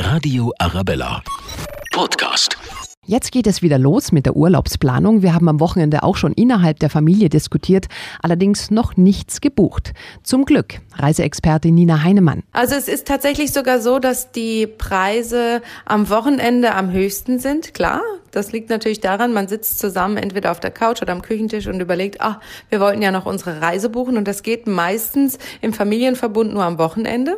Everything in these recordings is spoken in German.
Radio Arabella. Podcast. Jetzt geht es wieder los mit der Urlaubsplanung. Wir haben am Wochenende auch schon innerhalb der Familie diskutiert, allerdings noch nichts gebucht. Zum Glück, Reiseexpertin Nina Heinemann. Also es ist tatsächlich sogar so, dass die Preise am Wochenende am höchsten sind, klar. Das liegt natürlich daran, man sitzt zusammen entweder auf der Couch oder am Küchentisch und überlegt, ach, wir wollten ja noch unsere Reise buchen und das geht meistens im Familienverbund nur am Wochenende.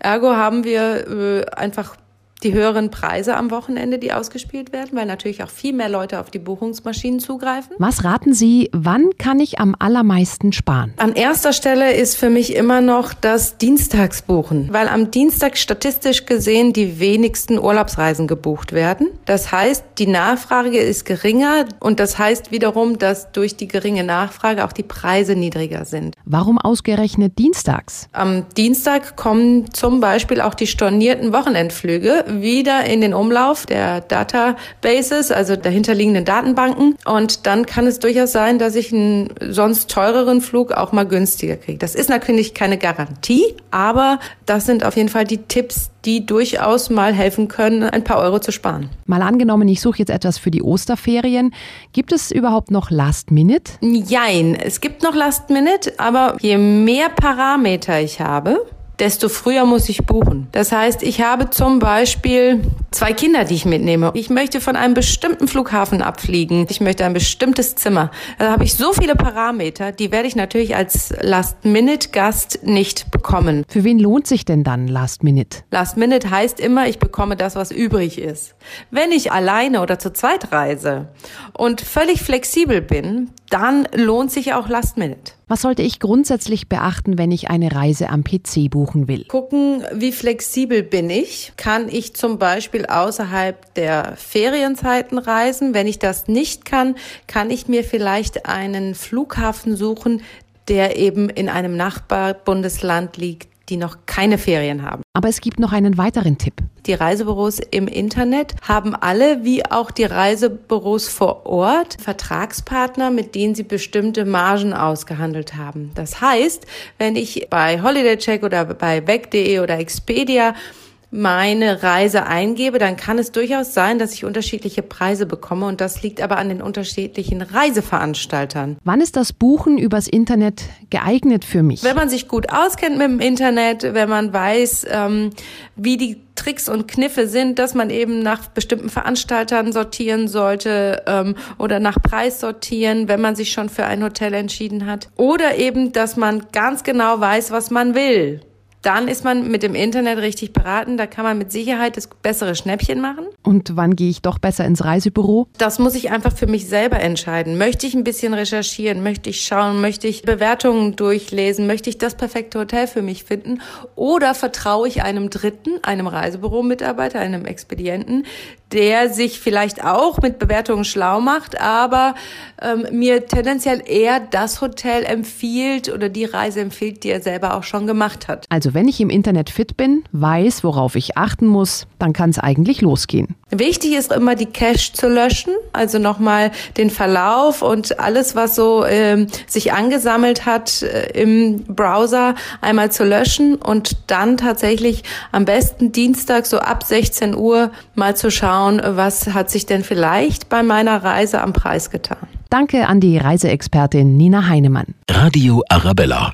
Ergo haben wir äh, einfach die höheren Preise am Wochenende, die ausgespielt werden, weil natürlich auch viel mehr Leute auf die Buchungsmaschinen zugreifen. Was raten Sie, wann kann ich am allermeisten sparen? An erster Stelle ist für mich immer noch das Dienstagsbuchen, weil am Dienstag statistisch gesehen die wenigsten Urlaubsreisen gebucht werden. Das heißt, die Nachfrage ist geringer und das heißt wiederum, dass durch die geringe Nachfrage auch die Preise niedriger sind. Warum ausgerechnet dienstags? Am Dienstag kommen zum Beispiel auch die stornierten Wochenendflüge wieder in den Umlauf der Databases, also dahinterliegenden Datenbanken. Und dann kann es durchaus sein, dass ich einen sonst teureren Flug auch mal günstiger kriege. Das ist natürlich keine Garantie, aber das sind auf jeden Fall die Tipps, die durchaus mal helfen können, ein paar Euro zu sparen. Mal angenommen, ich suche jetzt etwas für die Osterferien. Gibt es überhaupt noch Last Minute? Jein, es gibt noch Last Minute, aber je mehr Parameter ich habe, desto früher muss ich buchen. Das heißt, ich habe zum Beispiel zwei Kinder, die ich mitnehme. Ich möchte von einem bestimmten Flughafen abfliegen. Ich möchte ein bestimmtes Zimmer. Da habe ich so viele Parameter, die werde ich natürlich als Last-Minute-Gast nicht bekommen. Für wen lohnt sich denn dann Last Minute? Last Minute heißt immer, ich bekomme das, was übrig ist. Wenn ich alleine oder zu zweit reise und völlig flexibel bin, dann lohnt sich auch Last Minute. Was sollte ich grundsätzlich beachten, wenn ich eine Reise am PC buchen will? Gucken, wie flexibel bin ich? Kann ich zum Beispiel außerhalb der Ferienzeiten reisen? Wenn ich das nicht kann, kann ich mir vielleicht einen Flughafen suchen, der eben in einem Nachbarbundesland liegt, die noch keine Ferien haben. Aber es gibt noch einen weiteren Tipp. Die Reisebüros im Internet haben alle, wie auch die Reisebüros vor Ort, Vertragspartner, mit denen sie bestimmte Margen ausgehandelt haben. Das heißt, wenn ich bei HolidayCheck oder bei weg.de oder Expedia meine Reise eingebe, dann kann es durchaus sein, dass ich unterschiedliche Preise bekomme und das liegt aber an den unterschiedlichen Reiseveranstaltern. Wann ist das Buchen übers Internet geeignet für mich? Wenn man sich gut auskennt mit dem Internet, wenn man weiß, ähm, wie die Tricks und Kniffe sind, dass man eben nach bestimmten Veranstaltern sortieren sollte ähm, oder nach Preis sortieren, wenn man sich schon für ein Hotel entschieden hat. Oder eben, dass man ganz genau weiß, was man will dann ist man mit dem Internet richtig beraten. Da kann man mit Sicherheit das bessere Schnäppchen machen. Und wann gehe ich doch besser ins Reisebüro? Das muss ich einfach für mich selber entscheiden. Möchte ich ein bisschen recherchieren? Möchte ich schauen? Möchte ich Bewertungen durchlesen? Möchte ich das perfekte Hotel für mich finden? Oder vertraue ich einem Dritten, einem Reisebüro-Mitarbeiter, einem Expedienten, der sich vielleicht auch mit Bewertungen schlau macht, aber ähm, mir tendenziell eher das Hotel empfiehlt oder die Reise empfiehlt, die er selber auch schon gemacht hat. Also wenn ich im Internet fit bin, weiß, worauf ich achten muss, dann kann es eigentlich losgehen. Wichtig ist immer die Cache zu löschen, also nochmal den Verlauf und alles, was so ähm, sich angesammelt hat äh, im Browser, einmal zu löschen und dann tatsächlich am besten Dienstag so ab 16 Uhr mal zu schauen, was hat sich denn vielleicht bei meiner Reise am Preis getan. Danke an die Reiseexpertin Nina Heinemann. Radio Arabella.